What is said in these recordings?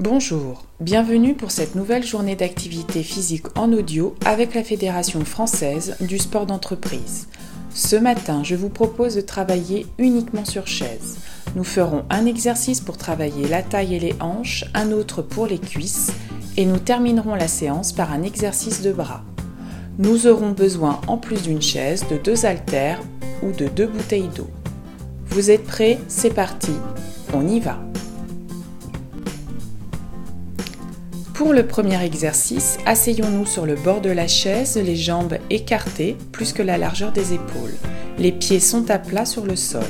Bonjour, bienvenue pour cette nouvelle journée d'activité physique en audio avec la Fédération française du sport d'entreprise. Ce matin, je vous propose de travailler uniquement sur chaise. Nous ferons un exercice pour travailler la taille et les hanches, un autre pour les cuisses et nous terminerons la séance par un exercice de bras. Nous aurons besoin en plus d'une chaise de deux haltères ou de deux bouteilles d'eau. Vous êtes prêts? C'est parti, on y va. Pour le premier exercice, asseyons-nous sur le bord de la chaise, les jambes écartées plus que la largeur des épaules. Les pieds sont à plat sur le sol.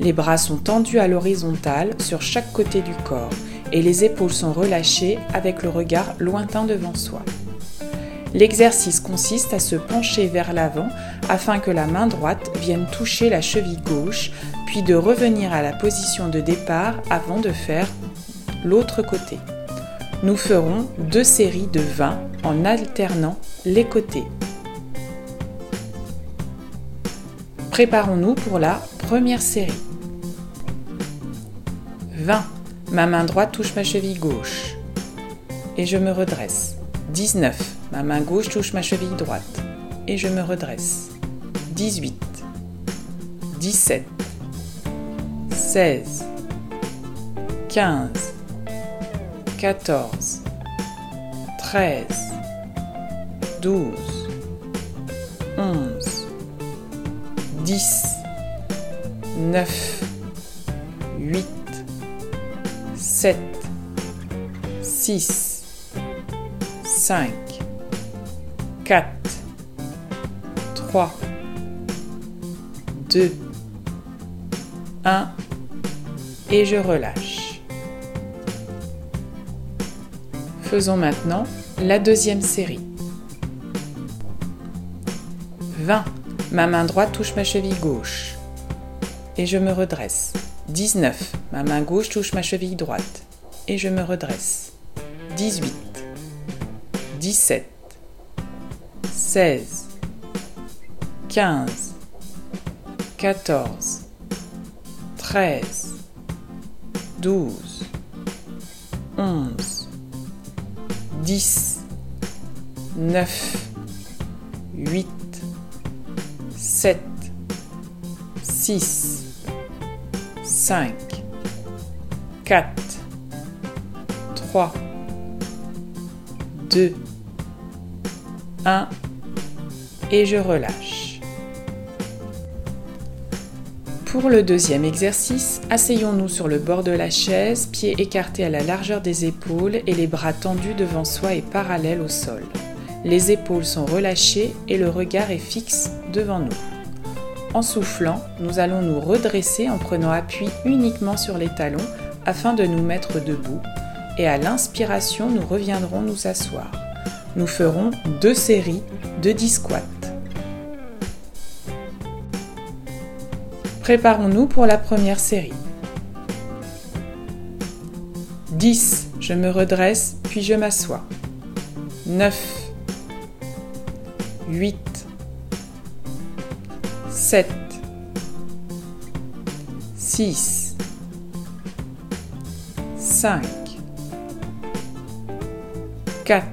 Les bras sont tendus à l'horizontale sur chaque côté du corps et les épaules sont relâchées avec le regard lointain devant soi. L'exercice consiste à se pencher vers l'avant afin que la main droite vienne toucher la cheville gauche, puis de revenir à la position de départ avant de faire l'autre côté. Nous ferons deux séries de 20 en alternant les côtés. Préparons-nous pour la première série. 20. Ma main droite touche ma cheville gauche. Et je me redresse. 19. Ma main gauche touche ma cheville droite. Et je me redresse. 18. 17. 16. 15. 14, 13, 12, 11, 10, 9, 8, 7, 6, 5, 4, 3, 2, 1 et je relâche. Faisons maintenant la deuxième série. 20. Ma main droite touche ma cheville gauche. Et je me redresse. 19. Ma main gauche touche ma cheville droite. Et je me redresse. 18. 17. 16. 15. 14. 13. 12. 11. 10, 9, 8, 7, 6, 5, 4, 3, 2, 1 et je relâche. Pour le deuxième exercice, asseyons-nous sur le bord de la chaise, pieds écartés à la largeur des épaules et les bras tendus devant soi et parallèles au sol. Les épaules sont relâchées et le regard est fixe devant nous. En soufflant, nous allons nous redresser en prenant appui uniquement sur les talons afin de nous mettre debout et à l'inspiration, nous reviendrons nous asseoir. Nous ferons deux séries de 10 squats. Préparons-nous pour la première série. 10. Je me redresse, puis je m'assois. 9. 8. 7. 6. 5. 4.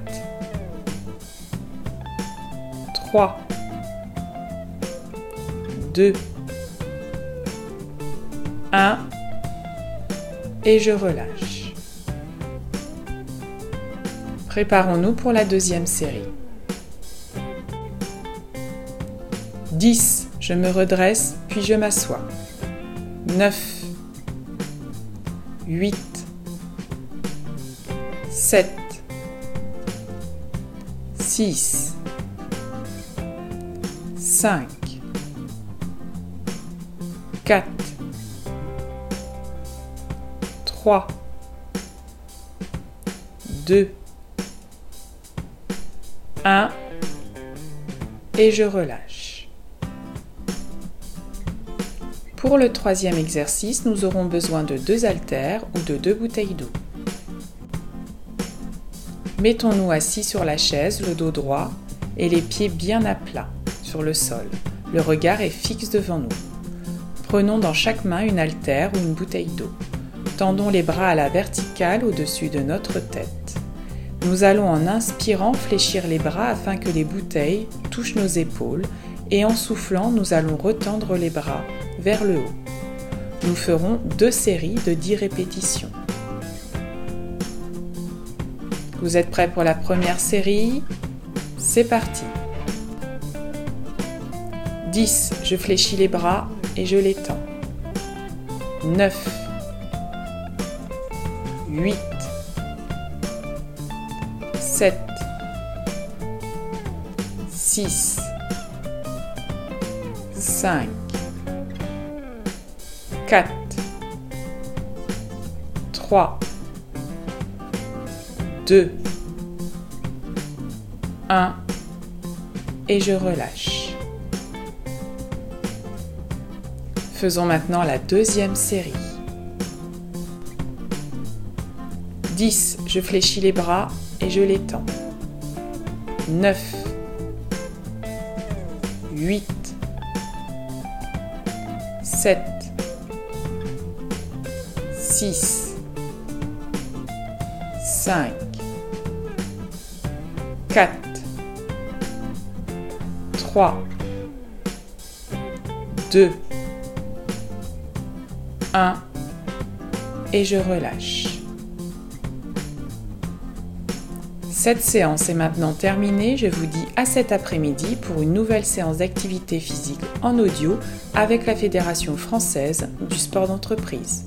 3. 2 1 et je relâche. Préparons-nous pour la deuxième série. 10. Je me redresse, puis je m'assois. 9. 8. 7. 6. 5. 4. 3, 2, 1 et je relâche. Pour le troisième exercice, nous aurons besoin de deux haltères ou de deux bouteilles d'eau. Mettons-nous assis sur la chaise, le dos droit et les pieds bien à plat sur le sol. Le regard est fixe devant nous. Prenons dans chaque main une haltère ou une bouteille d'eau. Tendons les bras à la verticale au-dessus de notre tête. Nous allons en inspirant fléchir les bras afin que les bouteilles touchent nos épaules et en soufflant, nous allons retendre les bras vers le haut. Nous ferons deux séries de 10 répétitions. Vous êtes prêts pour la première série? C'est parti 10. Je fléchis les bras et je les tends. 9. 8. 7. 6. 5. 4. 3. 2, 1 et je relâche. Faisons maintenant la deuxième série. 10, je fléchis les bras et je les tends. 9, 8, 7, 6, 5, 4, 3, 2, 1 et je relâche. Cette séance est maintenant terminée, je vous dis à cet après-midi pour une nouvelle séance d'activité physique en audio avec la Fédération française du sport d'entreprise.